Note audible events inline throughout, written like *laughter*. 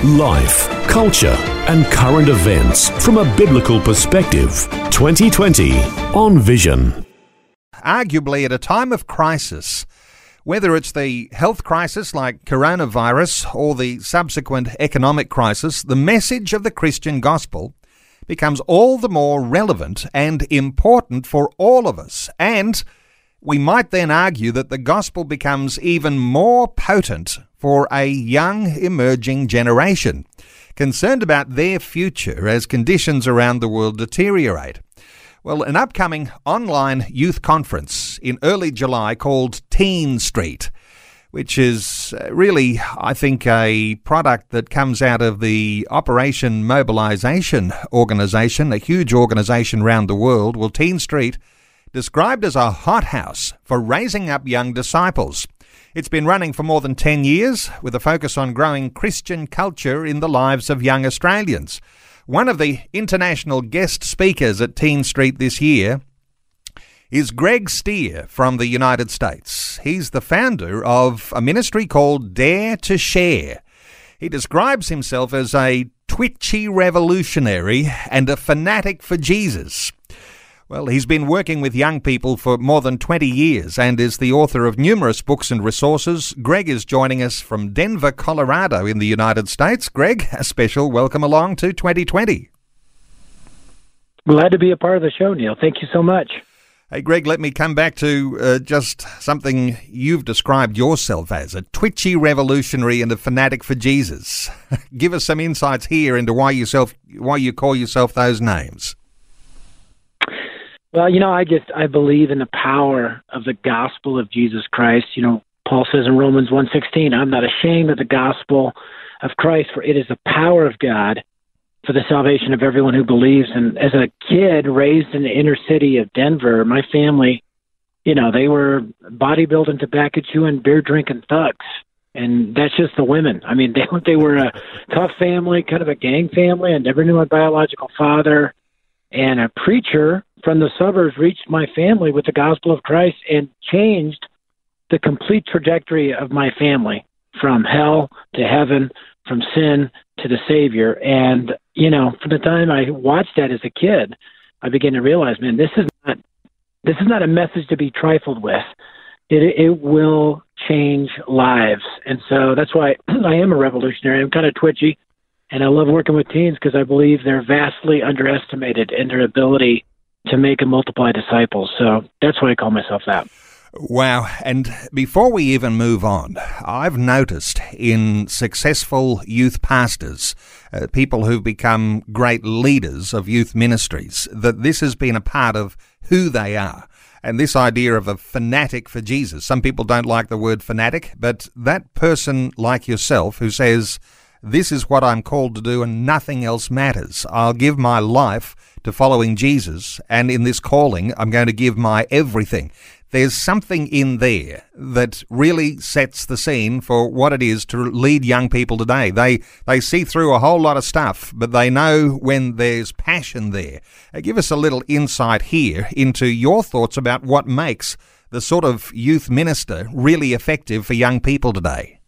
Life, culture, and current events from a biblical perspective. 2020 on Vision. Arguably, at a time of crisis, whether it's the health crisis like coronavirus or the subsequent economic crisis, the message of the Christian gospel becomes all the more relevant and important for all of us. And we might then argue that the gospel becomes even more potent for a young emerging generation, concerned about their future as conditions around the world deteriorate. Well, an upcoming online youth conference in early July called TeenStreet, which is uh, really, I think, a product that comes out of the Operation Mobilisation organisation, a huge organisation around the world. Well, TeenStreet described as a hothouse for raising up young disciples. It's been running for more than 10 years with a focus on growing Christian culture in the lives of young Australians. One of the international guest speakers at TeenStreet this year is Greg Stier from the United States. He's the founder of a ministry called Dare to Share. He describes himself as a twitchy revolutionary and a fanatic for Jesus. Well, he's been working with young people for more than 20 years and is the author of numerous books and resources. Greg is joining us from Denver, Colorado, in the United States. Greg, a special welcome along to 2020. Glad to be a part of the show, Neil. Thank you so much. Hey, Greg, let me come back to uh, just something you've described yourself as a twitchy revolutionary and a fanatic for Jesus. *laughs* Give us some insights here into why yourself, why you call yourself those names. Well, you know, I just I believe in the power of the gospel of Jesus Christ. You know, Paul says in Romans 1:16, "I'm not ashamed of the gospel of Christ, for it is the power of God for the salvation of everyone who believes." And as a kid raised in the inner city of Denver, my family, you know, they were bodybuilding, tobacco chewing, beer drinking thugs. And that's just the women. I mean, they *laughs* they were a tough family, kind of a gang family. I never knew my biological father, and a preacher from the suburbs reached my family with the gospel of Christ and changed the complete trajectory of my family from hell to heaven, from sin to the Savior. And, you know, from the time I watched that as a kid, I began to realize, man, this is not this is not a message to be trifled with. It it will change lives. And so that's why *clears throat* I am a revolutionary. I'm kind of twitchy and I love working with teens because I believe they're vastly underestimated in their ability to make and multiply disciples. So that's why I call myself that. Wow. And before we even move on, I've noticed in successful youth pastors, uh, people who've become great leaders of youth ministries, that this has been a part of who they are. And this idea of a fanatic for Jesus. Some people don't like the word fanatic, but that person like yourself who says, this is what I'm called to do and nothing else matters. I'll give my life to following Jesus, and in this calling, I'm going to give my everything. There's something in there that really sets the scene for what it is to lead young people today. They they see through a whole lot of stuff, but they know when there's passion there. Uh, give us a little insight here into your thoughts about what makes the sort of youth minister really effective for young people today.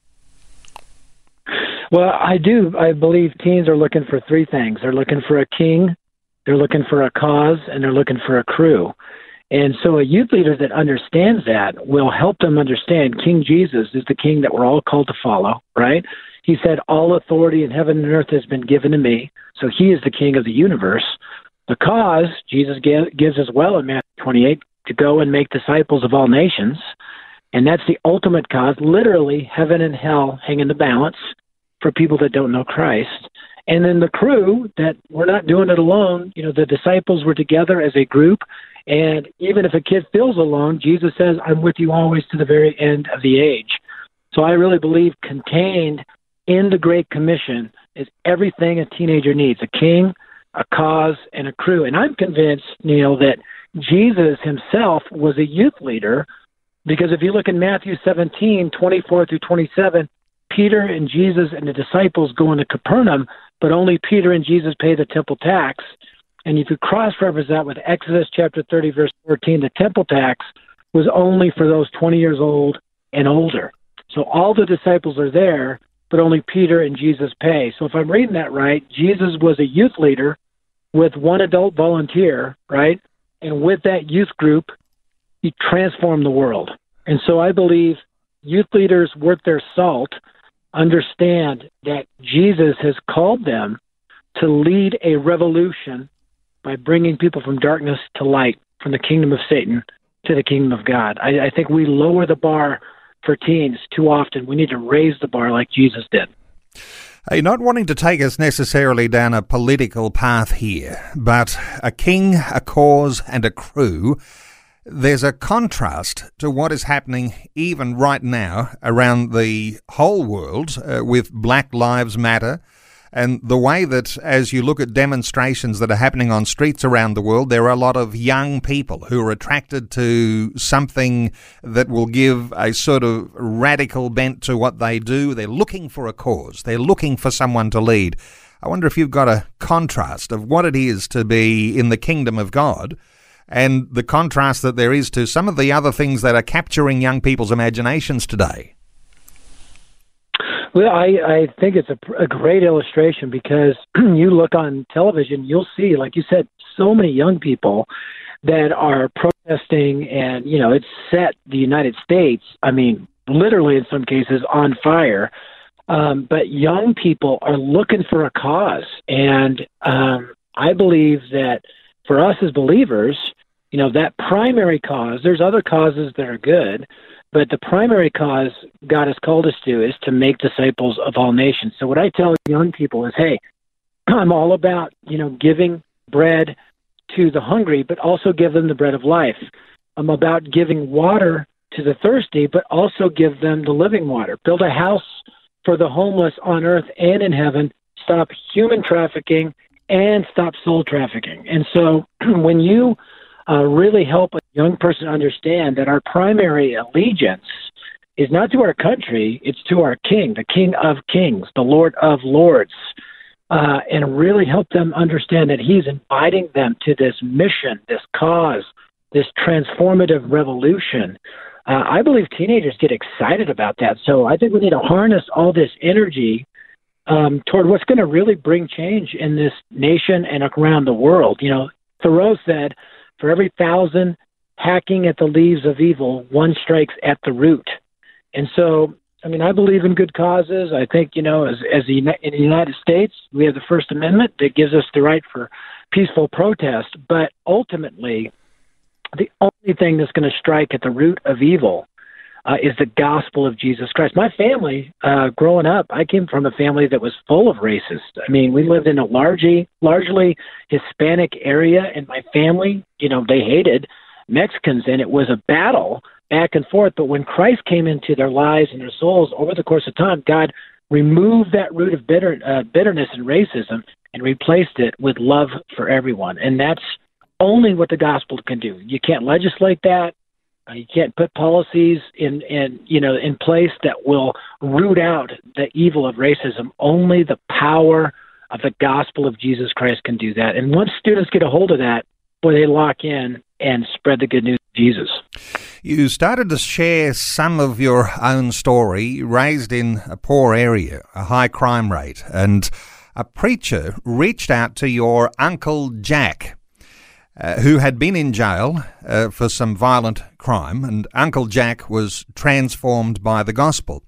Well, I do. I believe teens are looking for three things. They're looking for a king, they're looking for a cause, and they're looking for a crew. And so a youth leader that understands that will help them understand King Jesus is the king that we're all called to follow, right? He said, All authority in heaven and earth has been given to me. So he is the king of the universe. The cause, Jesus gives as well in Matthew 28 to go and make disciples of all nations. And that's the ultimate cause. Literally, heaven and hell hang in the balance for people that don't know Christ. And then the crew that we're not doing it alone. You know, the disciples were together as a group. And even if a kid feels alone, Jesus says, I'm with you always to the very end of the age. So I really believe contained in the Great Commission is everything a teenager needs a king, a cause, and a crew. And I'm convinced, Neil, that Jesus himself was a youth leader because if you look in Matthew 17, 24 through 27, Peter and Jesus and the disciples go into Capernaum, but only Peter and Jesus pay the temple tax. And if you cross reference that with Exodus chapter 30, verse 14, the temple tax was only for those 20 years old and older. So all the disciples are there, but only Peter and Jesus pay. So if I'm reading that right, Jesus was a youth leader with one adult volunteer, right? And with that youth group, he transformed the world. And so I believe youth leaders worth their salt understand that Jesus has called them to lead a revolution by bringing people from darkness to light, from the kingdom of Satan to the kingdom of God. I, I think we lower the bar for teens too often. We need to raise the bar like Jesus did. Hey, not wanting to take us necessarily down a political path here, but a king, a cause, and a crew. There's a contrast to what is happening even right now around the whole world uh, with Black Lives Matter and the way that, as you look at demonstrations that are happening on streets around the world, there are a lot of young people who are attracted to something that will give a sort of radical bent to what they do. They're looking for a cause, they're looking for someone to lead. I wonder if you've got a contrast of what it is to be in the kingdom of God and the contrast that there is to some of the other things that are capturing young people's imaginations today. Well, I, I think it's a, a great illustration because *clears throat* you look on television, you'll see, like you said, so many young people that are protesting, and you know, it's set the United States. I mean, literally in some cases on fire. Um, but young people are looking for a cause, and um, I believe that for us as believers, you know, that primary cause. There's other causes that are good, but the primary cause God has called us to is to make disciples of all nations. So what I tell young people is, hey, *clears throat* I'm all about, you know, giving bread to the hungry, but also give them the bread of life. I'm about giving water to the thirsty, but also give them the living water. Build a house for the homeless on earth and in heaven. Stop human trafficking and stop soul trafficking. And so *clears throat* when you uh, really help a young person understand that our primary allegiance is not to our country, it's to our King, the King of Kings, the Lord of Lords, uh, and really help them understand that He's inviting them to this mission, this cause, this transformative revolution. Uh, I believe teenagers get excited about that. So I think we need to harness all this energy um, toward what's going to really bring change in this nation and around the world. You know, Thoreau said, for every thousand hacking at the leaves of evil, one strikes at the root. And so, I mean, I believe in good causes. I think, you know, as, as the, in the United States, we have the First Amendment that gives us the right for peaceful protest. But ultimately, the only thing that's going to strike at the root of evil uh, is the gospel of Jesus Christ. My family, uh, growing up, I came from a family that was full of racists. I mean, we lived in a largely, largely Hispanic area, and my family, you know, they hated Mexicans, and it was a battle back and forth. But when Christ came into their lives and their souls over the course of time, God removed that root of bitter, uh, bitterness and racism and replaced it with love for everyone. And that's only what the gospel can do. You can't legislate that. Uh, you can't put policies in, in you know in place that will root out the evil of racism. Only the power of the gospel of Jesus Christ can do that. And once students get a hold of that, boy, they lock in and spread the good news of Jesus. You started to share some of your own story, raised in a poor area, a high crime rate, and a preacher reached out to your uncle Jack uh, who had been in jail uh, for some violent crime, and Uncle Jack was transformed by the gospel.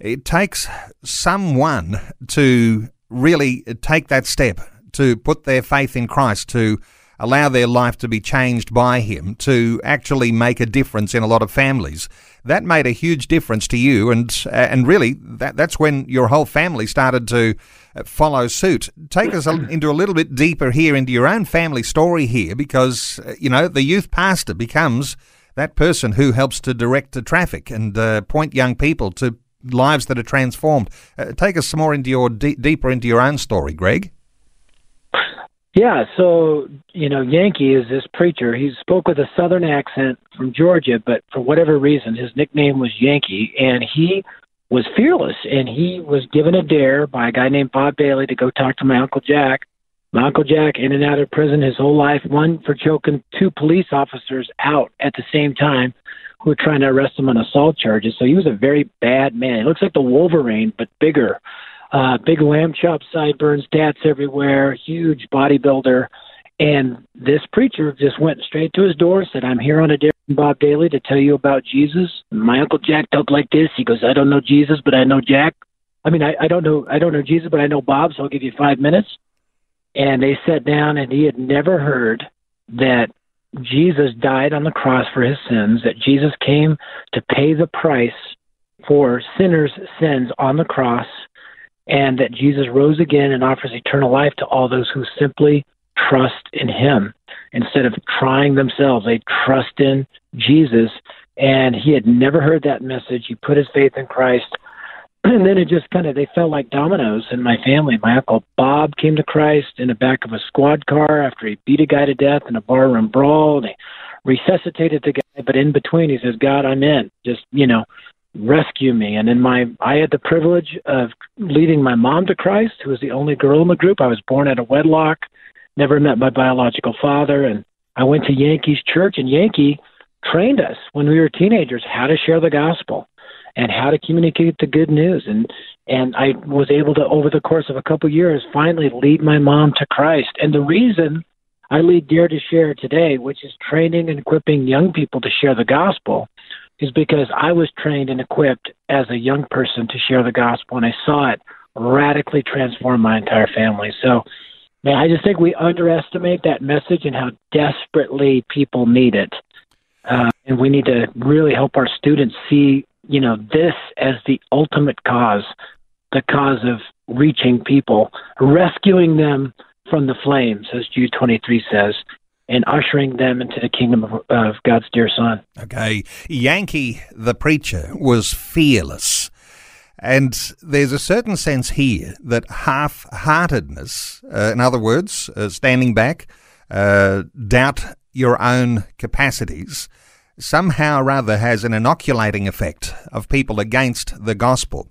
It takes someone to really take that step, to put their faith in Christ, to allow their life to be changed by Him, to actually make a difference in a lot of families. That made a huge difference to you, and uh, and really that that's when your whole family started to follow suit. Take us *coughs* into a little bit deeper here into your own family story here, because uh, you know the youth pastor becomes that person who helps to direct the traffic and uh, point young people to lives that are transformed. Uh, take us some more into your deeper into your own story, Greg. Yeah, so you know, Yankee is this preacher. He spoke with a southern accent from Georgia, but for whatever reason, his nickname was Yankee, and he was fearless. And he was given a dare by a guy named Bob Bailey to go talk to my uncle Jack. My uncle Jack, in and out of prison his whole life, one for choking two police officers out at the same time, who were trying to arrest him on assault charges. So he was a very bad man. He looks like the Wolverine, but bigger uh, big lamb chop sideburns, tats everywhere, huge bodybuilder. And this preacher just went straight to his door, said, I'm here on a dare Bob Daly to tell you about Jesus. My Uncle Jack talked like this. He goes, I don't know Jesus, but I know Jack. I mean, I, I don't know I don't know Jesus, but I know Bob, so I'll give you five minutes. And they sat down and he had never heard that Jesus died on the cross for his sins, that Jesus came to pay the price for sinners' sins on the cross, and that Jesus rose again and offers eternal life to all those who simply trust in him instead of trying themselves. They trust in Jesus. And he had never heard that message. He put his faith in Christ. *clears throat* And then it just kind of, they fell like dominoes in my family. My uncle Bob came to Christ in the back of a squad car after he beat a guy to death in a barroom brawl. They resuscitated the guy, but in between, he says, God, I'm in. Just, you know, rescue me. And in my, I had the privilege of leading my mom to Christ, who was the only girl in the group. I was born out of wedlock, never met my biological father, and I went to Yankee's church, and Yankee trained us when we were teenagers how to share the gospel and how to communicate the good news. And and I was able to, over the course of a couple of years, finally lead my mom to Christ. And the reason I lead Dare to Share today, which is training and equipping young people to share the gospel, is because I was trained and equipped as a young person to share the gospel, and I saw it radically transform my entire family. So, man, I just think we underestimate that message and how desperately people need it. Uh, and we need to really help our students see, you know, this as the ultimate cause, the cause of reaching people, rescuing them from the flames, as Jude 23 says, and ushering them into the kingdom of, of God's dear Son. Okay. Yankee, the preacher, was fearless. And there's a certain sense here that half heartedness, uh, in other words, uh, standing back, uh, doubt your own capacities, somehow or other has an inoculating effect of people against the gospel.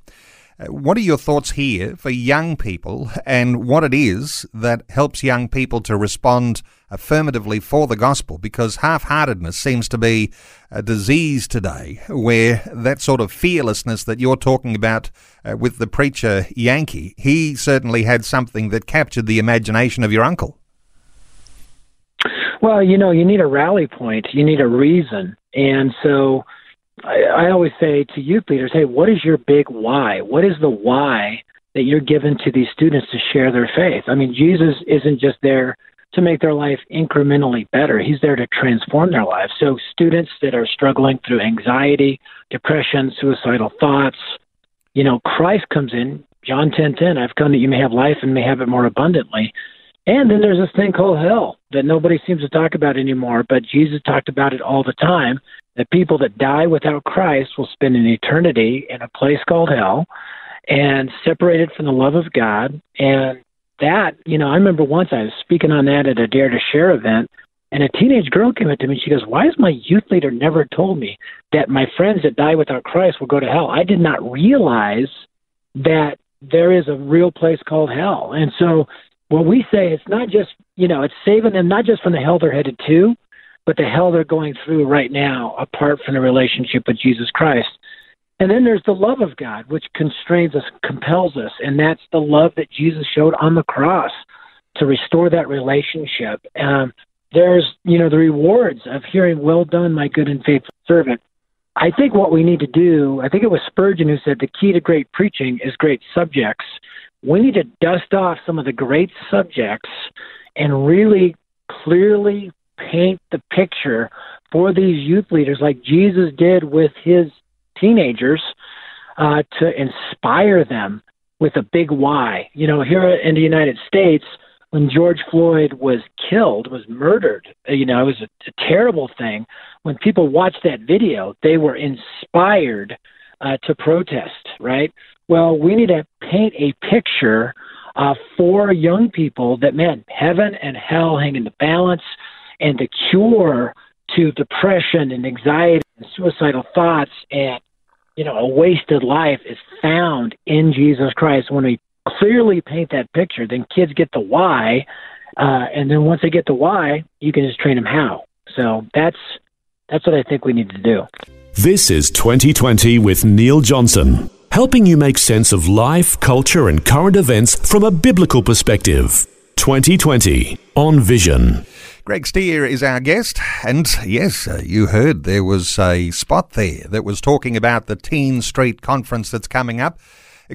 Uh, what are your thoughts here for young people and what it is that helps young people to respond affirmatively for the gospel? Because half heartedness seems to be a disease today where that sort of fearlessness that you're talking about uh, with the preacher Yankee, he certainly had something that captured the imagination of your uncle. Well, you know, you need a rally point, you need a reason. And so I, I always say to youth leaders, hey, what is your big why? What is the why that you're given to these students to share their faith? I mean, Jesus isn't just there to make their life incrementally better. He's there to transform their lives. So students that are struggling through anxiety, depression, suicidal thoughts, you know, Christ comes in, John 10:10, 10, 10, I've come that you may have life and may have it more abundantly. And then there's this thing called hell that nobody seems to talk about anymore, but Jesus talked about it all the time that people that die without Christ will spend an eternity in a place called hell and separated from the love of God. And that, you know, I remember once I was speaking on that at a Dare to Share event, and a teenage girl came up to me and she goes, Why has my youth leader never told me that my friends that die without Christ will go to hell? I did not realize that there is a real place called hell. And so what we say it's not just you know, it's saving them not just from the hell they're headed to, but the hell they're going through right now apart from the relationship with Jesus Christ. And then there's the love of God, which constrains us, compels us, and that's the love that Jesus showed on the cross to restore that relationship. Um, there's, you know, the rewards of hearing, "Well done, my good and faithful servant." I think what we need to do, I think it was Spurgeon who said, the key to great preaching is great subjects. We need to dust off some of the great subjects and really clearly paint the picture for these youth leaders, like Jesus did with his teenagers, uh, to inspire them with a big why. You know, here in the United States, when George Floyd was killed, was murdered, you know, it was a, a terrible thing. When people watched that video, they were inspired uh, to protest, right? Well, we need to paint a picture uh, for young people that, man, heaven and hell hang in the balance, and the cure to depression and anxiety and suicidal thoughts and you know a wasted life is found in Jesus Christ. When we clearly paint that picture, then kids get the why, uh, and then once they get the why, you can just train them how. So that's that's what I think we need to do. This is 2020 with Neil Johnson, helping you make sense of life, culture, and current events from a biblical perspective. 2020 on Vision. Greg Stier is our guest, and yes, uh, you heard there was a spot there that was talking about the TeenStreet Conference that's coming up.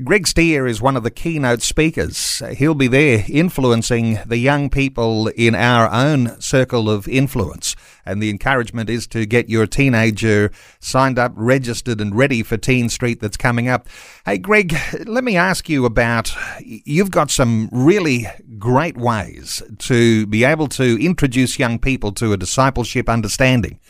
Greg Stier is one of the keynote speakers. He'll be there influencing the young people in our own circle of influence. And the encouragement is to get your teenager signed up, registered, and ready for TeenStreet that's coming up. Hey, Greg, let me ask you about you've got some really great ways to be able to introduce young people to a discipleship understanding.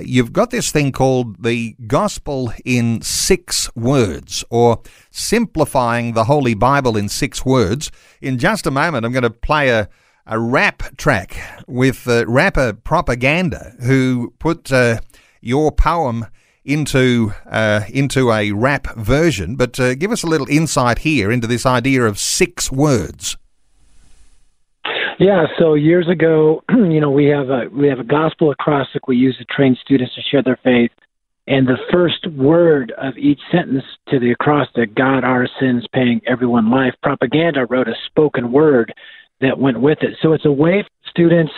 You've got this thing called the Gospel in Six Words, or simplifying the Holy Bible in six words. In just a moment, I'm going to play a, a rap track with uh, rapper Propaganda, who put uh, your poem into uh, into a rap version. But uh, give us a little insight here into this idea of six words. Yeah, so years ago, *clears throat* you know, we have a we have a gospel acrostic we use to train students to share their faith. And the first word of each sentence to the acrostic, God, our sins, paying everyone life, propaganda wrote a spoken word that went with it. So it's a way for students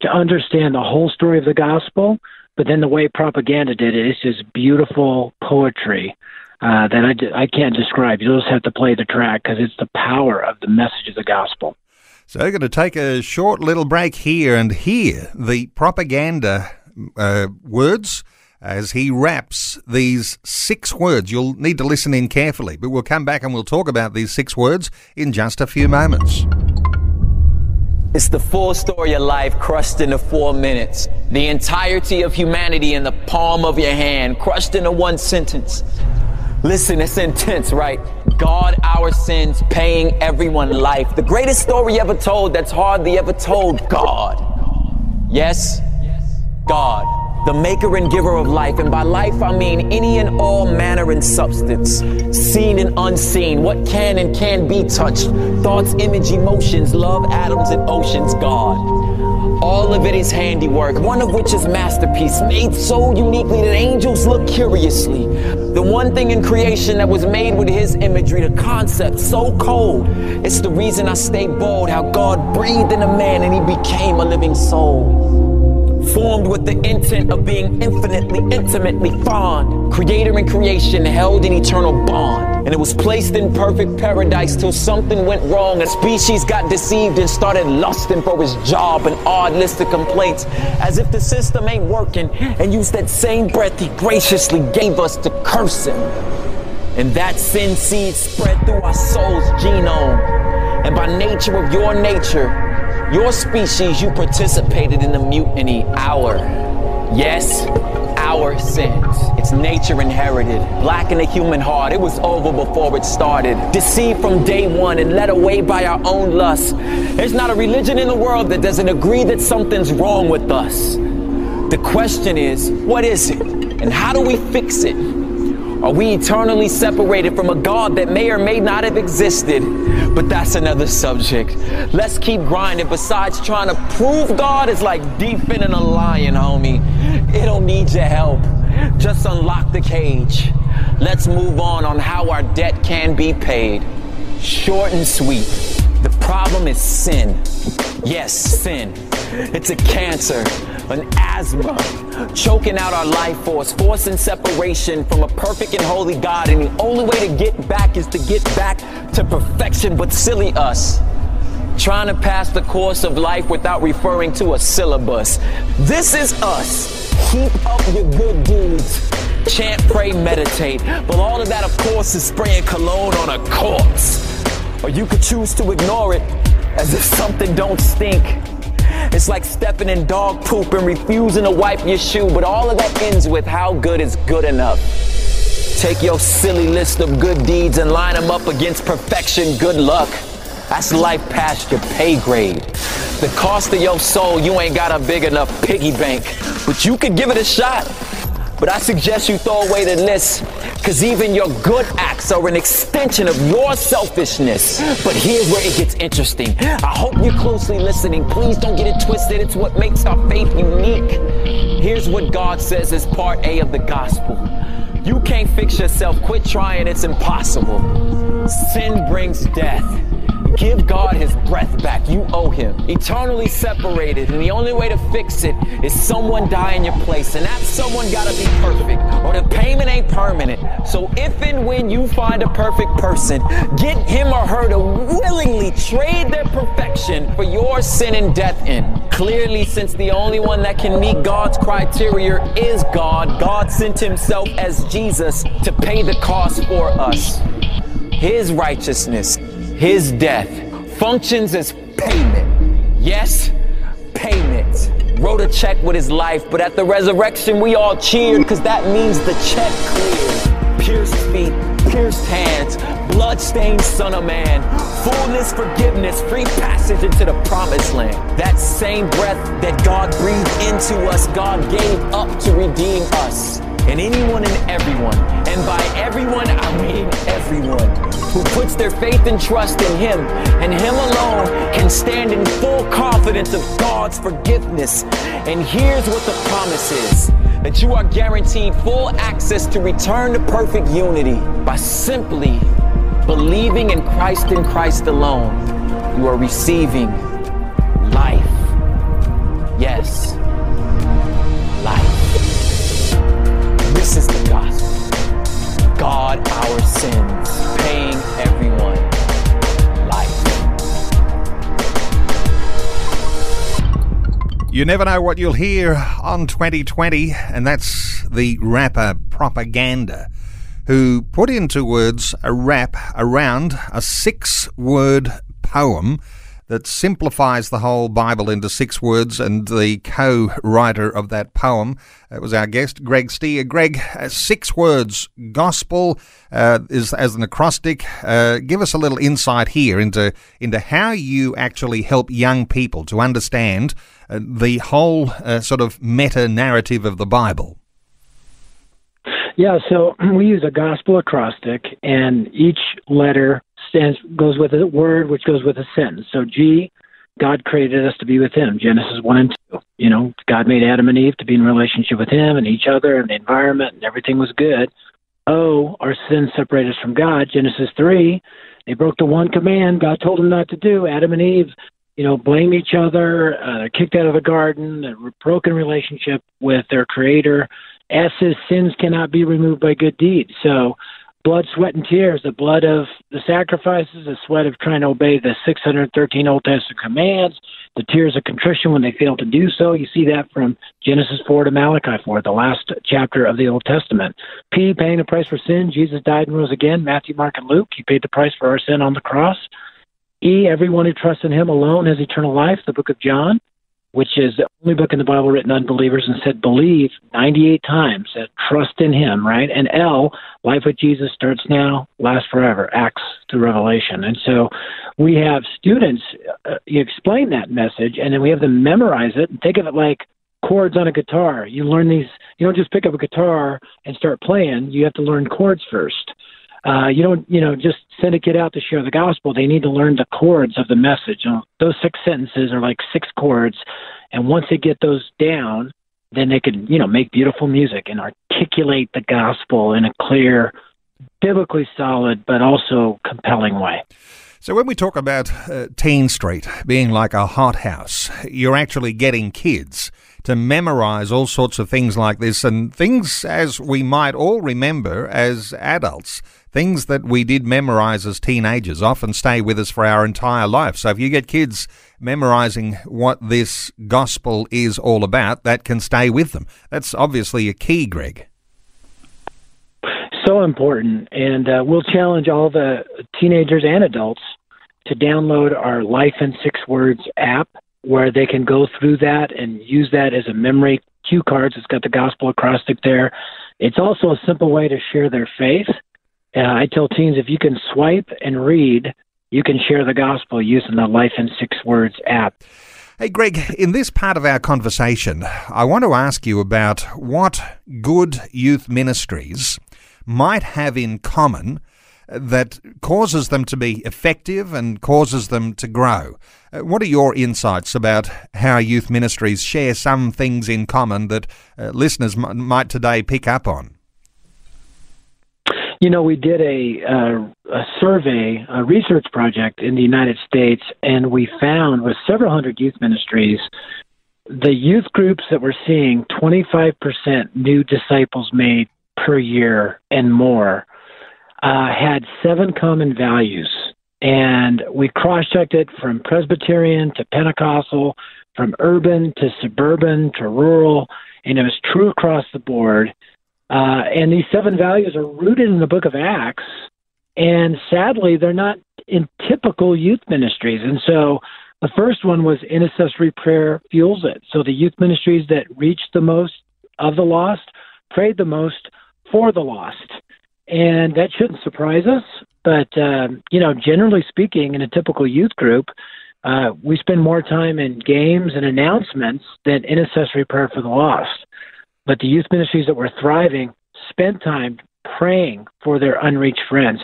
to understand the whole story of the gospel, but then the way propaganda did it, it's just beautiful poetry uh, that I, I can't describe. You'll just have to play the track because it's the power of the message of the gospel. So we're going to take a short little break here and hear the propaganda uh, words as he raps these six words. You'll need to listen in carefully, but we'll come back and we'll talk about these six words in just a few moments. It's the full story of life crushed into four minutes. The entirety of humanity in the palm of your hand, crushed into one sentence. Listen, it's intense, right? God, our sins, paying everyone life. The greatest story ever told that's hardly ever told. God. Yes, God, the maker and giver of life. And by life, I mean any and all manner and substance, seen and unseen, what can and can be touched, thoughts, image, emotions, love, atoms, and oceans. God. All of it is handiwork, one of which is masterpiece, made so uniquely that angels look curiously. The one thing in creation that was made with his imagery, the concept so cold. It's the reason I stay bold, how God breathed in a man and he became a living soul formed with the intent of being infinitely, intimately fond. Creator and creation held an eternal bond. And it was placed in perfect paradise till something went wrong. A species got deceived and started lusting for his job, an odd list of complaints, as if the system ain't working. And used that same breath he graciously gave us to curse him. And that sin seed spread through our soul's genome. And by nature of your nature, your species, you participated in the mutiny, our, yes, our sins. It's nature inherited. Black in the human heart, it was over before it started. Deceived from day one and led away by our own lust. There's not a religion in the world that doesn't agree that something's wrong with us. The question is, what is it? And how do we fix it? Are we eternally separated from a God that may or may not have existed? But that's another subject. Let's keep grinding. Besides, trying to prove God is like defending a lion, homie. It don't need your help. Just unlock the cage. Let's move on on how our debt can be paid. Short and sweet. The problem is sin. Yes, sin. It's a cancer, an asthma, choking out our life force, forcing separation from a perfect and holy God. And the only way to get back is to get back to perfection, but silly us. Trying to pass the course of life without referring to a syllabus. This is us. Keep up your good deeds. Chant, pray, meditate. But all of that, of course, is spraying cologne on a corpse. Or you could choose to ignore it as if something don't stink. It's like stepping in dog poop and refusing to wipe your shoe, but all of that ends with how good is good enough. Take your silly list of good deeds and line them up against perfection, good luck. That's life past your pay grade. The cost of your soul, you ain't got a big enough piggy bank, but you could give it a shot. But I suggest you throw away the list, because even your good acts are an extension of your selfishness. But here's where it gets interesting. I hope you're closely listening. Please don't get it twisted. It's what makes our faith unique. Here's what God says as part A of the gospel. You can't fix yourself. Quit trying. It's impossible. Sin brings death. Give God his breath back. You owe him. Eternally separated. And the only way to fix it is someone die in your place. And that someone gotta be perfect. Or the payment ain't permanent. So if and when you find a perfect person, get him or her to willingly trade their perfection for your sin and death in. Clearly, since the only one that can meet God's criteria is God, God sent himself as Jesus to pay the cost for us. His righteousness his death functions as payment. Yes, payment. Wrote a check with his life, but at the resurrection we all cheered because that means the check cleared. Pierced feet, pierced hands, blood-stained son of man, fullness, forgiveness, free passage into the promised land. That same breath that God breathed into us, God gave up to redeem us and anyone and everyone, and by everyone I mean everyone, who puts their faith and trust in Him and Him alone can stand in full confidence of God's forgiveness. And here's what the promise is that you are guaranteed full access to return to perfect unity by simply believing in Christ and Christ alone. You are receiving life. Yes God, our sins, paying everyone life. You never know what you'll hear on 2020, and that's the rapper Propaganda, who put into words a rap around a six word poem that simplifies the whole Bible into six words, and the co writer of that poem that was our guest, Greg Stier. Greg, uh, six words, gospel uh, is as an acrostic. Uh, give us a little insight here into, into how you actually help young people to understand uh, the whole uh, sort of meta narrative of the Bible. Yeah, so *clears throat* we use a gospel acrostic, and each letter stands goes with a word, which goes with a sentence. So G, God created us to be with Him. Genesis one and two. You know, God made Adam and Eve to be in relationship with Him and each other and the environment, and everything was good. O, our sin separated us from God. Genesis three, they broke the one command God told them not to do. Adam and Eve, you know, blame each other, uh, kicked out of the garden, a broken relationship with their Creator. S is sins cannot be removed by good deeds. So blood, sweat, and tears, the blood of the sacrifices, the sweat of trying to obey the 613 Old Testament commands, the tears of contrition when they fail to do so. You see that from Genesis 4 to Malachi 4, the last chapter of the Old Testament. P, paying the price for sin. Jesus died and rose again. Matthew, Mark, and Luke. He paid the price for our sin on the cross. E, everyone who trusts in him alone has eternal life, the book of John which is the only book in the Bible written on believers and said believe 98 times, trust in him, right? And L, life with Jesus starts now, lasts forever, Acts to Revelation. And so we have students uh, you explain that message and then we have them memorize it and think of it like chords on a guitar. You learn these, you don't just pick up a guitar and start playing, you have to learn chords first. Uh, you don't, you know, just send a kid out to share the gospel. They need to learn the chords of the message. You know, those six sentences are like six chords, and once they get those down, then they can, you know, make beautiful music and articulate the gospel in a clear, biblically solid, but also compelling way. So, when we talk about uh, TeenStreet being like a hothouse, you're actually getting kids to memorize all sorts of things like this and things as we might all remember as adults. Things that we did memorize as teenagers often stay with us for our entire life. So if you get kids memorizing what this gospel is all about, that can stay with them. That's obviously a key, Greg. So important. And uh, we'll challenge all the teenagers and adults to download our Life in Six Words app where they can go through that and use that as a memory cue cards. It's got the gospel acrostic there. It's also a simple way to share their faith. Uh, I tell teens if you can swipe and read you can share the gospel using the Life in Six Words app. Hey, Greg, in this part of our conversation, I want to ask you about what good youth ministries might have in common that causes them to be effective and causes them to grow. Uh, what are your insights about how youth ministries share some things in common that uh, listeners m- might today pick up on? You know, we did a, uh, a survey, a research project in the United States, and we found with several hundred youth ministries, the youth groups that we're seeing 25% new disciples made per year and more uh, had seven common values. And we cross checked it from Presbyterian to Pentecostal, from urban to suburban to rural, and it was true across the board. Uh, and these seven values are rooted in the book of Acts. And sadly, they're not in typical youth ministries. And so the first one was intercessory prayer fuels it. So the youth ministries that reached the most of the lost prayed the most for the lost. And that shouldn't surprise us. But, um, you know, generally speaking, in a typical youth group, uh, we spend more time in games and announcements than intercessory prayer for the lost. But the youth ministries that were thriving spent time praying for their unreached friends.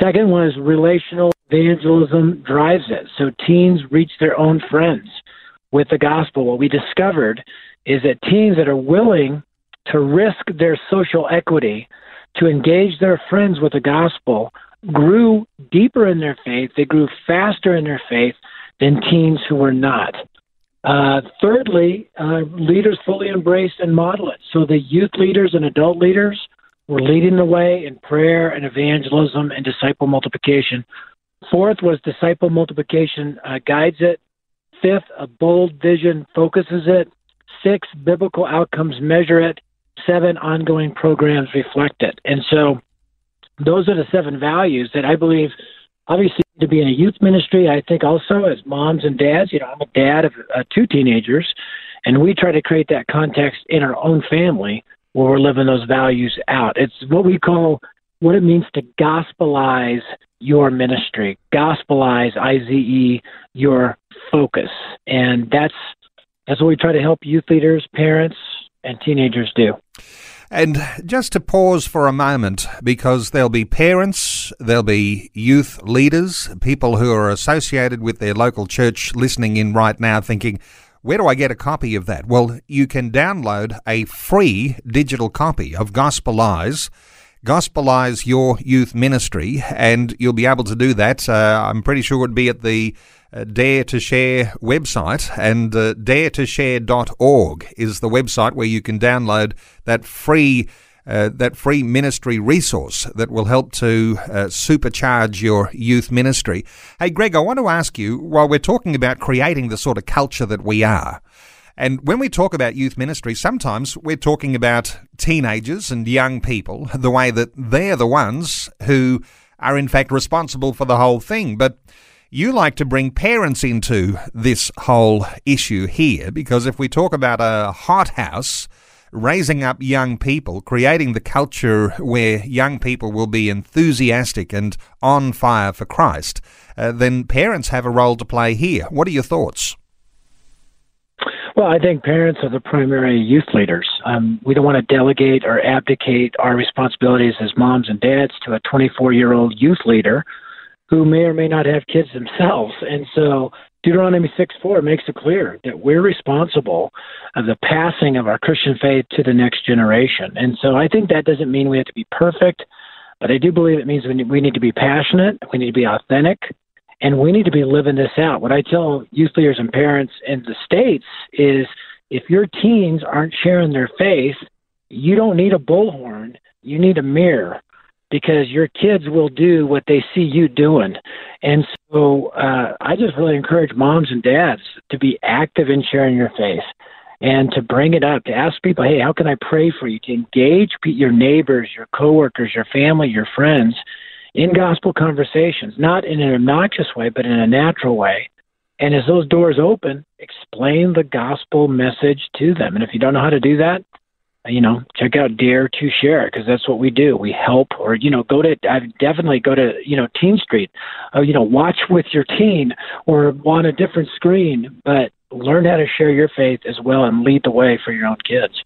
Second is relational evangelism drives it. So teens reach their own friends with the gospel. What we discovered is that teens that are willing to risk their social equity to engage their friends with the gospel grew deeper in their faith. They grew faster in their faith than teens who were not. Uh, thirdly, uh, leaders fully embraced and model it. So the youth leaders and adult leaders were leading the way in prayer and evangelism and disciple multiplication. Fourth was disciple multiplication uh, guides it. Fifth, a bold vision focuses it. Six, biblical outcomes measure it. Seven, ongoing programs reflect it. And so those are the seven values that I believe obviously to be in a youth ministry. I think also as moms and dads, you know, I'm a dad of uh, two teenagers, and we try to create that context in our own family where we're living those values out. It's what we call what it means to gospelize your ministry, gospelize, I Z E, your focus, and that's that's what we try to help youth leaders, parents, and teenagers do. And just to pause for a moment, because there'll be parents, there'll be youth leaders, people who are associated with their local church listening in right now thinking, where do I get a copy of that? Well, you can download a free digital copy of Gospelize. Gospelize your youth ministry, and you'll be able to do that. Uh, I'm pretty sure it would be at the Dare to Share website, and uh, daretoshare.org is the website where you can download that free. Uh, that free ministry resource that will help to uh, supercharge your youth ministry. Hey, Greg, I want to ask you while we're talking about creating the sort of culture that we are, and when we talk about youth ministry, sometimes we're talking about teenagers and young people, the way that they're the ones who are in fact responsible for the whole thing. But you like to bring parents into this whole issue here because if we talk about a hothouse, raising up young people, creating the culture where young people will be enthusiastic and on fire for Christ, uh, then parents have a role to play here. What are your thoughts? Well, I think parents are the primary youth leaders. Um, we don't want to delegate or abdicate our responsibilities as moms and dads to a 24 year old youth leader who may or may not have kids themselves. And so Deuteronomy 6 4 makes it clear that we're responsible of the passing of our Christian faith to the next generation. And so I think that doesn't mean we have to be perfect, but I do believe it means we need to be passionate, we need to be authentic, and we need to be living this out. What I tell youth leaders and parents in the States is if your teens aren't sharing their faith, you don't need a bullhorn, you need a mirror because your kids will do what they see you doing. And so uh, I just really encourage moms and dads to be active in sharing your faith and to bring it up, to ask people, hey, how can I pray for you? To engage your neighbors, your coworkers, your family, your friends in gospel conversations, not in an obnoxious way, but in a natural way. And as those doors open, explain the gospel message to them. And if you don't know how to do that, you know, check out Dare to Share because that's what we do. We help, or you know, go to I definitely go to you know TeenStreet, uh, you know, watch with your teen or on a different screen, but learn how to share your faith as well and lead the way for your own kids.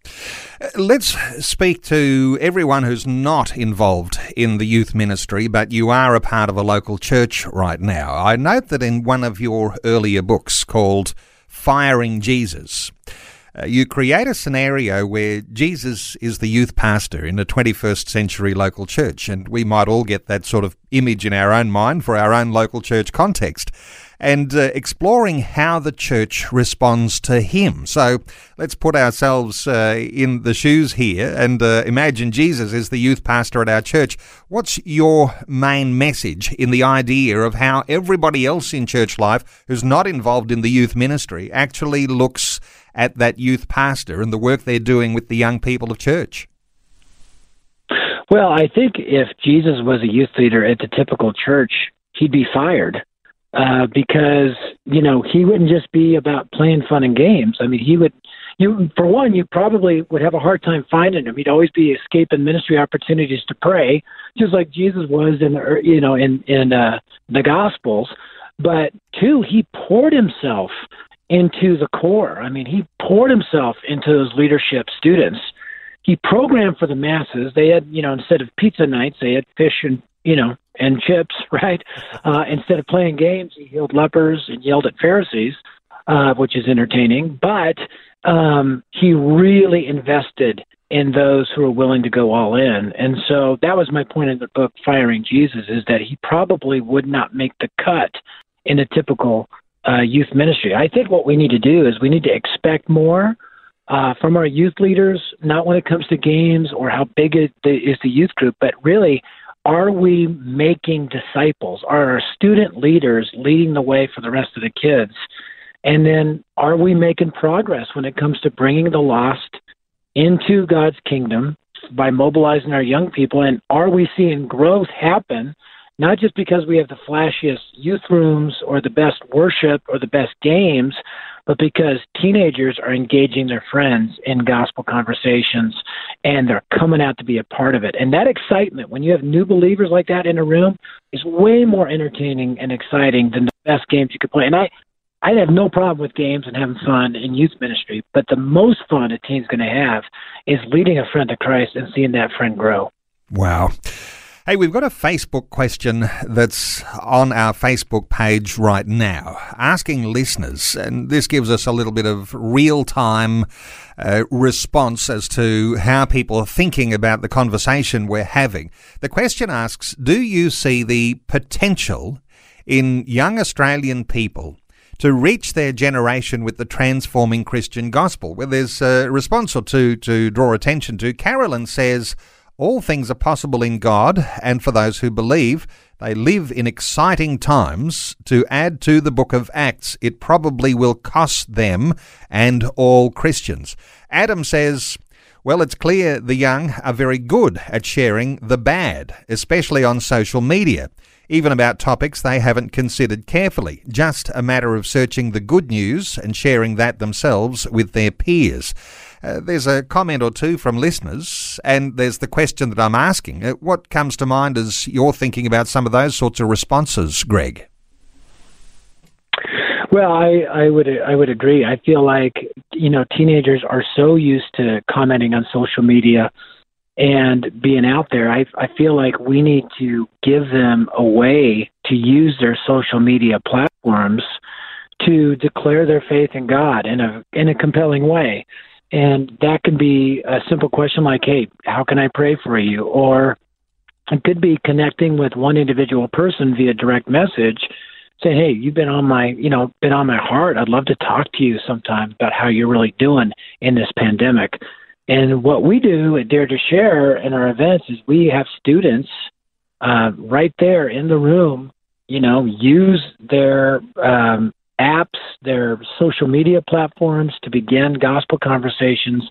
Let's speak to everyone who's not involved in the youth ministry, but you are a part of a local church right now. I note that in one of your earlier books called Firing Jesus, uh, you create a scenario where Jesus is the youth pastor in a 21st century local church, and we might all get that sort of image in our own mind for our own local church context and uh, exploring how the church responds to him. So let's put ourselves uh, in the shoes here and uh, imagine Jesus is the youth pastor at our church. What's your main message in the idea of how everybody else in church life who's not involved in the youth ministry actually looks at that youth pastor and the work they're doing with the young people of church? Well, I think if Jesus was a youth leader at the typical church, he'd be fired uh, because you know he wouldn't just be about playing fun and games. I mean, he would. You, for one, you probably would have a hard time finding him. He'd always be escaping ministry opportunities to pray, just like Jesus was in the, you know, in in uh, the Gospels. But two, he poured himself into the core. I mean, he poured himself into those leadership students. He programmed for the masses. They had, you know, instead of pizza nights, they had fish and you know, and chips, *laughs* right? Uh, instead of playing games, he healed lepers and yelled at Pharisees, uh, which is entertaining. But um, he really invested in those who are willing to go all in. And so that was my point in the book, Firing Jesus, is that he probably would not make the cut in a typical uh, youth ministry. I think what we need to do is we need to expect more. Uh, from our youth leaders, not when it comes to games or how big it is the youth group, but really are we making disciples? Are our student leaders leading the way for the rest of the kids? And then are we making progress when it comes to bringing the lost into God's kingdom by mobilizing our young people? And are we seeing growth happen, not just because we have the flashiest youth rooms or the best worship or the best games, but because teenagers are engaging their friends in gospel conversations and they're coming out to be a part of it. And that excitement, when you have new believers like that in a room, is way more entertaining and exciting than the best games you could play. And I, I have no problem with games and having fun in youth ministry, but the most fun a teen's going to have is leading a friend to Christ and seeing that friend grow. Wow. Hey, we've got a Facebook question that's on our Facebook page right now, asking listeners, and this gives us a little bit of real time uh, response as to how people are thinking about the conversation we're having. The question asks Do you see the potential in young Australian people? to reach their generation with the transforming Christian gospel. Well, there's a response or two to draw attention to. Carolyn says, all things are possible in God, and for those who believe, they live in exciting times. To add to the book of Acts, it probably will cost them and all Christians. Adam says, well, it's clear the young are very good at sharing the bad, especially on social media, even about topics they haven't considered carefully. Just a matter of searching the good news and sharing that themselves with their peers. Uh, there's a comment or two from listeners, and there's the question that I'm asking. Uh, what comes to mind as you're thinking about some of those sorts of responses, Greg? Well, I, I would I would agree. I feel like you know teenagers are so used to commenting on social media and being out there. I I feel like we need to give them a way to use their social media platforms to declare their faith in God in a in a compelling way. And that could be a simple question like, hey, how can I pray for you? Or it could be connecting with one individual person via direct message, saying, hey, you've been on my, you know, been on my heart. I'd love to talk to you sometime about how you're really doing in this pandemic. And what we do at Dare to Share in our events is we have students uh, right there in the room, you know, use their um, apps, their social media platforms to begin gospel conversations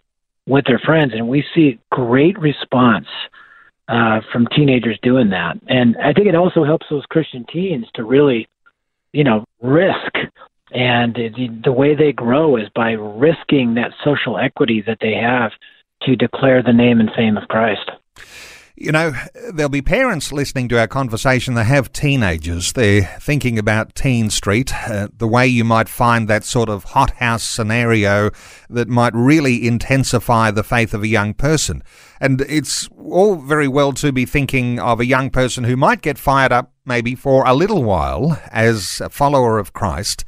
with their friends. And we see great response uh, from teenagers doing that. And I think it also helps those Christian teens to really, you know, risk. And the, the way they grow is by risking that social equity that they have to declare the name and fame of Christ. You know, there'll be parents listening to our conversation that have teenagers. They're thinking about TeenStreet, uh, the way you might find that sort of hothouse scenario that might really intensify the faith of a young person. And it's all very well to be thinking of a young person who might get fired up maybe for a little while as a follower of Christ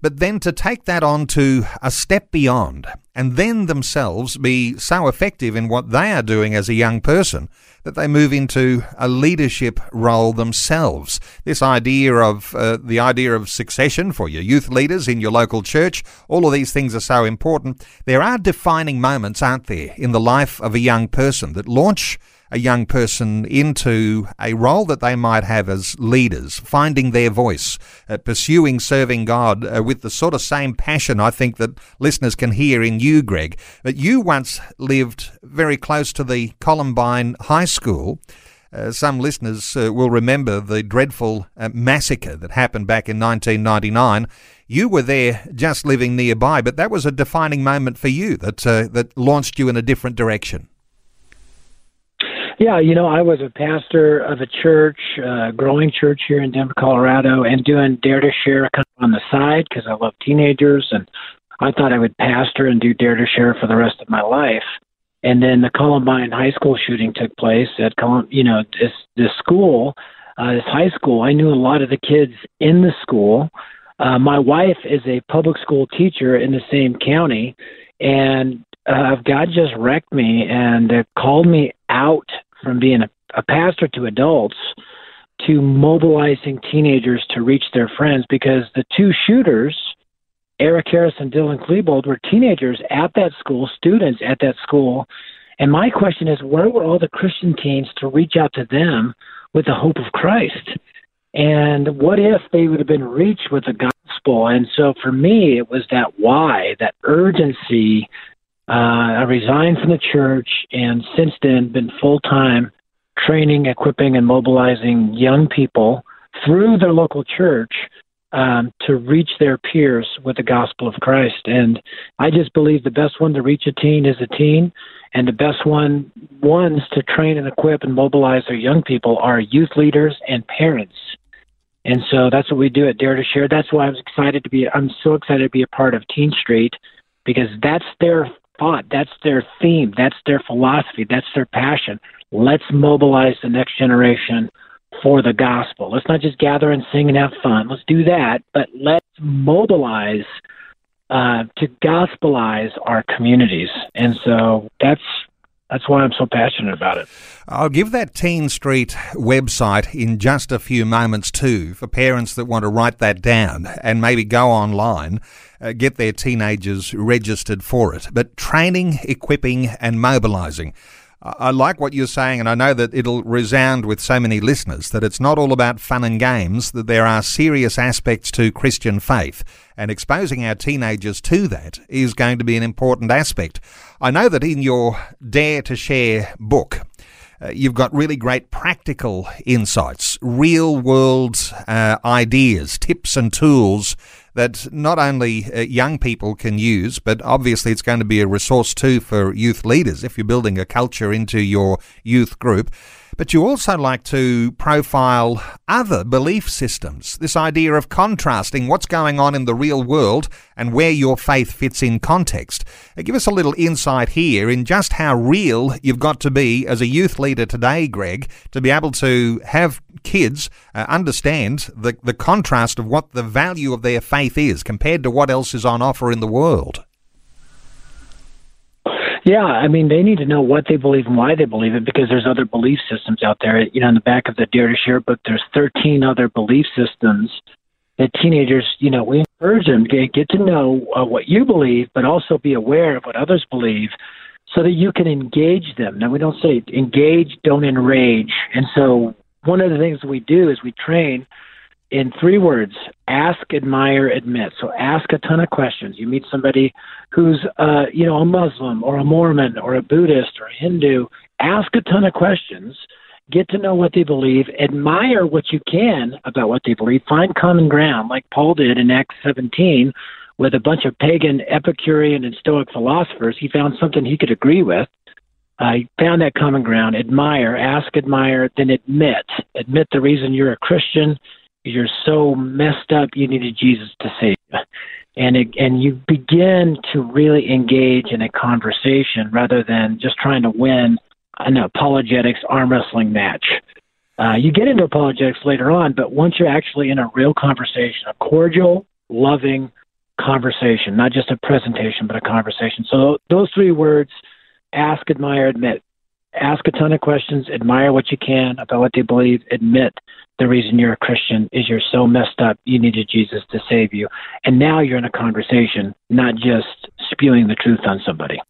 but then to take that on to a step beyond and then themselves be so effective in what they are doing as a young person that they move into a leadership role themselves. This idea of uh, the idea of succession for your youth leaders in your local church, all of these things are so important. There are defining moments, aren't there, in the life of a young person that launch a young person into a role that they might have as leaders, finding their voice, uh, pursuing serving God uh, with the sort of same passion I think that listeners can hear in you, Greg. But you once lived very close to the Columbine High School. Uh, some listeners uh, will remember the dreadful uh, massacre that happened back in 1999. You were there just living nearby, but that was a defining moment for you that, uh, that launched you in a different direction. Yeah, you know, I was a pastor of a church, uh, growing church here in Denver, Colorado, and doing Dare to Share kind of on the side because I love teenagers, and I thought I would pastor and do Dare to Share for the rest of my life. And then the Columbine High School shooting took place at Colum- you know this this school, uh, this high school. I knew a lot of the kids in the school. Uh, my wife is a public school teacher in the same county, and uh, God just wrecked me and uh, called me out from being a, a pastor to adults to mobilizing teenagers to reach their friends because the two shooters, Eric Harris and Dylan Klebold, were teenagers at that school, students at that school. And my question is, where were all the Christian teens to reach out to them with the hope of Christ? And what if they would have been reached with the gospel? And so for me, it was that why, that urgency uh, I resigned from the church and since then been full time training, equipping, and mobilizing young people through their local church um, to reach their peers with the gospel of Christ. And I just believe the best one to reach a teen is a teen, and the best one ones to train and equip and mobilize their young people are youth leaders and parents. And so that's what we do at Dare to Share. That's why I was excited to be. I'm so excited to be a part of TeenStreet because that's their thought. That's their theme. That's their philosophy. That's their passion. Let's mobilize the next generation for the gospel. Let's not just gather and sing and have fun. Let's do that, but let's mobilize uh, to gospelize our communities. And so that's that's why I'm so passionate about it. I'll give that TeenStreet website in just a few moments too for parents that want to write that down and maybe go online, uh, get their teenagers registered for it. But training, equipping, and mobilising. I like what you're saying, and I know that it'll resound with so many listeners that it's not all about fun and games, that there are serious aspects to Christian faith, and exposing our teenagers to that is going to be an important aspect. I know that in your Dare to Share book, uh, you've got really great practical insights, real world uh, ideas, tips, and tools that not only uh, young people can use, but obviously it's going to be a resource too for youth leaders if you're building a culture into your youth group. But you also like to profile other belief systems. This idea of contrasting what's going on in the real world and where your faith fits in context. Uh, give us a little insight here in just how real you've got to be as a youth leader today, Greg, to be able to have kids uh, understand the, the contrast of what the value of their faith is compared to what else is on offer in the world. Yeah, I mean, they need to know what they believe and why they believe it because there's other belief systems out there. You know, in the back of the Dare to Share book, there's 13 other belief systems that teenagers, you know, we encourage them to get to know uh, what you believe, but also be aware of what others believe so that you can engage them. Now, we don't say engage, don't enrage. And so, one of the things we do is we train in three words ask admire admit. So ask a ton of questions. You meet somebody who's uh, you know a muslim or a mormon or a buddhist or a hindu. Ask a ton of questions. Get to know what they believe. Admire what you can about what they believe. Find common ground like paul did in acts 17 with a bunch of pagan epicurean and stoic philosophers. He found something he could agree with. I found that common ground. Admire, ask, admire, then admit. Admit the reason you're a Christian. You're so messed up. You needed Jesus to save you, and it, and you begin to really engage in a conversation rather than just trying to win an apologetics arm wrestling match. Uh, you get into apologetics later on, but once you're actually in a real conversation, a cordial, loving conversation, not just a presentation, but a conversation. So those three words ask, admire, admit. Ask a ton of questions, admire what you can about what they believe, admit the reason you're a Christian is you're so messed up, you needed Jesus to save you. And now you're in a conversation, not just spewing the truth on somebody.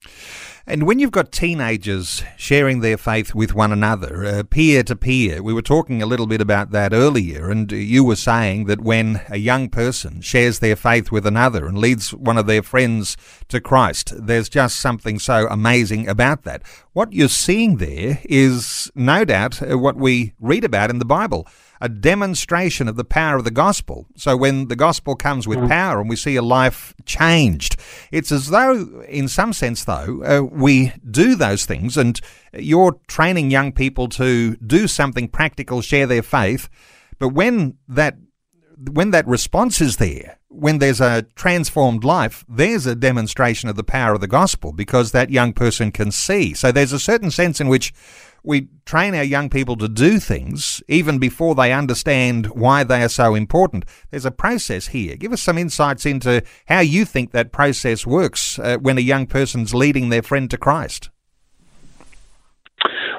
And when you've got teenagers sharing their faith with one another, uh, peer to peer, we were talking a little bit about that earlier, and you were saying that when a young person shares their faith with another and leads one of their friends to Christ, there's just something so amazing about that. What you're seeing there is no doubt uh, what we read about in the Bible a demonstration of the power of the gospel. So when the gospel comes with mm. power and we see a life changed, it's as though, in some sense, though, uh, we do those things and you're training young people to do something practical, share their faith. But when that when that response is there, when there's a transformed life, there's a demonstration of the power of the gospel because that young person can see. So there's a certain sense in which we train our young people to do things even before they understand why they are so important. There's a process here. Give us some insights into how you think that process works uh, when a young person's leading their friend to Christ.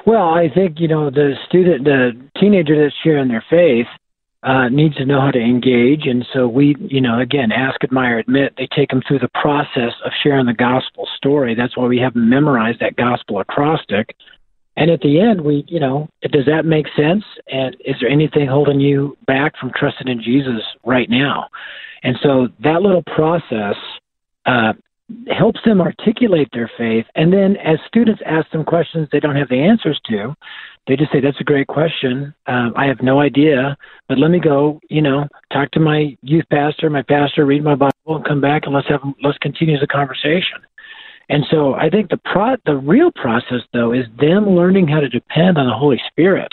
Well, I think you know the student, the teenager that's sharing their faith uh, needs to know how to engage, and so we, you know, again, ask, admire, admit. They take them through the process of sharing the gospel story. That's why we have them memorize that gospel acrostic and at the end, we, you know, does that make sense? And is there anything holding you back from trusting in Jesus right now? And so that little process uh, helps them articulate their faith. And then as students ask them questions they don't have the answers to, they just say, "That's a great question. Um, I have no idea, but let me go. You know, talk to my youth pastor, my pastor, read my Bible, and come back, and let's have let's continue the conversation." And so I think the pro- the real process though is them learning how to depend on the Holy Spirit.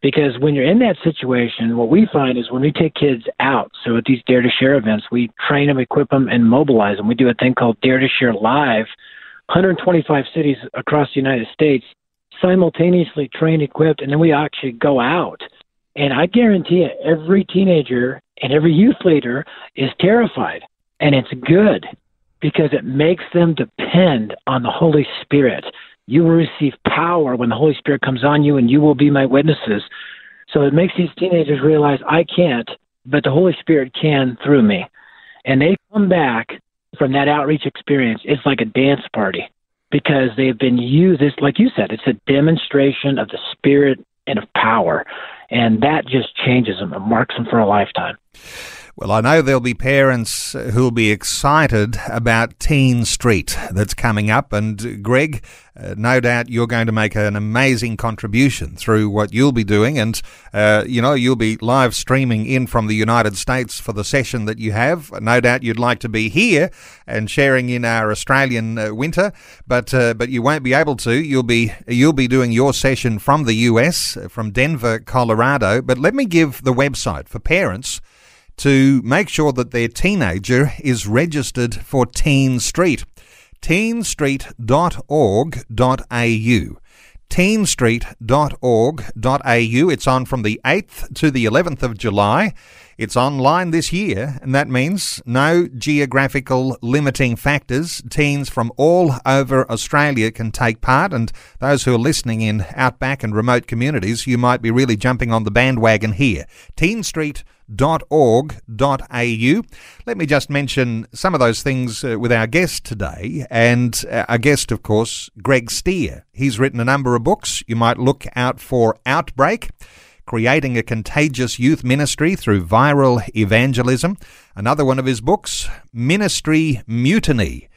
Because when you're in that situation, what we find is when we take kids out, so at these Dare to Share events, we train them, equip them, and mobilize them. We do a thing called Dare to Share Live, 125 cities across the United States, simultaneously trained, equipped, and then we actually go out. And I guarantee you, every teenager and every youth leader is terrified, and it's good because it makes them depend on the Holy Spirit. You will receive power when the Holy Spirit comes on you, and you will be my witnesses. So it makes these teenagers realize I can't, but the Holy Spirit can through me. And they come back from that outreach experience. It's like a dance party because they've been used. It's like you said, it's a demonstration of the Spirit and of power. And that just changes them and marks them for a lifetime. Well, I know there'll be parents who'll be excited about TeenStreet that's coming up. And Greg, uh, no doubt you're going to make an amazing contribution through what you'll be doing. And, uh, you know, you'll be live streaming in from the United States for the session that you have. No doubt you'd like to be here and sharing in our Australian uh, winter, but, uh, but you won't be able to. You'll be, you'll be doing your session from the US, from Denver, Colorado. But let me give the website for parents to make sure that their teenager is registered for TeenStreet. teenstreet.org.au teenstreet.org.au. It's on from the 8th to the 11th of July. It's online this year, and that means no geographical limiting factors. Teens from all over Australia can take part, and those who are listening in outback and remote communities, you might be really jumping on the bandwagon here. TeenStreet www.ecc.org.au. Let me just mention some of those things uh, with our guest today, and uh, our guest, of course, Greg Stier. He's written a number of books. You might look out for Outbreak. Creating a Contagious Youth Ministry Through Viral Evangelism. Another one of his books, Ministry Mutiny,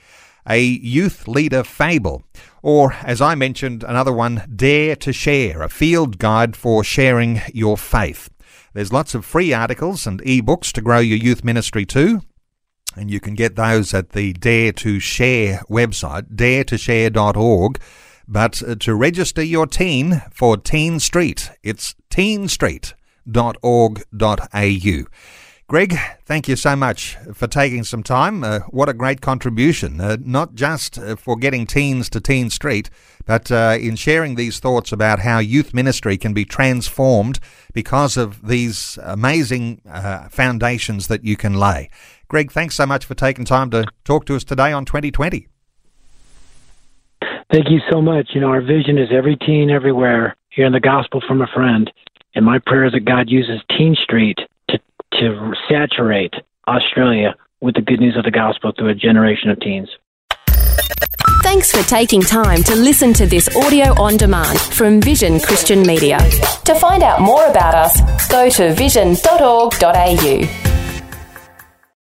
a youth leader fable. Or, as I mentioned, another one, Dare to Share, a field guide for sharing your faith. There's lots of free articles and ebooks to grow your youth ministry too. And you can get those at the Dare to Share website, daretoshare.org. but uh, to register your teen for TeenStreet, it's teenstreet.org.au. Greg, thank you so much for taking some time. Uh, what a great contribution, uh, not just uh, for getting teens to TeenStreet, but uh, in sharing these thoughts about how youth ministry can be transformed because of these amazing foundations that you can lay. Greg, thanks so much for taking time to talk to us today on 2020. Thank you so much. You know, our vision is every teen everywhere hearing the gospel from a friend. And my prayer is that God uses TeenStreet to, to saturate Australia with the good news of the gospel through a generation of teens. Thanks for taking time to listen to this audio on demand from Vision Christian Media. To find out more about us, go to vision.org.au.